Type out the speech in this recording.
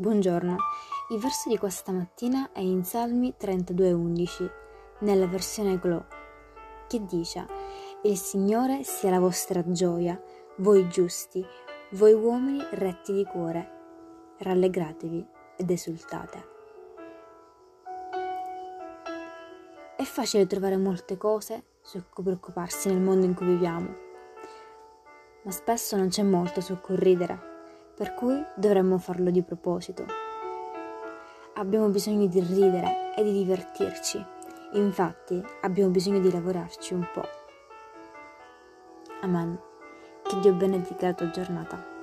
Buongiorno, il verso di questa mattina è in Salmi 32:11, nella versione Glow, che dice: Il Signore sia la vostra gioia, voi giusti, voi uomini retti di cuore. Rallegratevi ed esultate. È facile trovare molte cose su cui preoccuparsi nel mondo in cui viviamo, ma spesso non c'è molto su cui ridere per cui dovremmo farlo di proposito. Abbiamo bisogno di ridere e di divertirci, infatti abbiamo bisogno di lavorarci un po'. Amen. Che Dio benedica la tua giornata.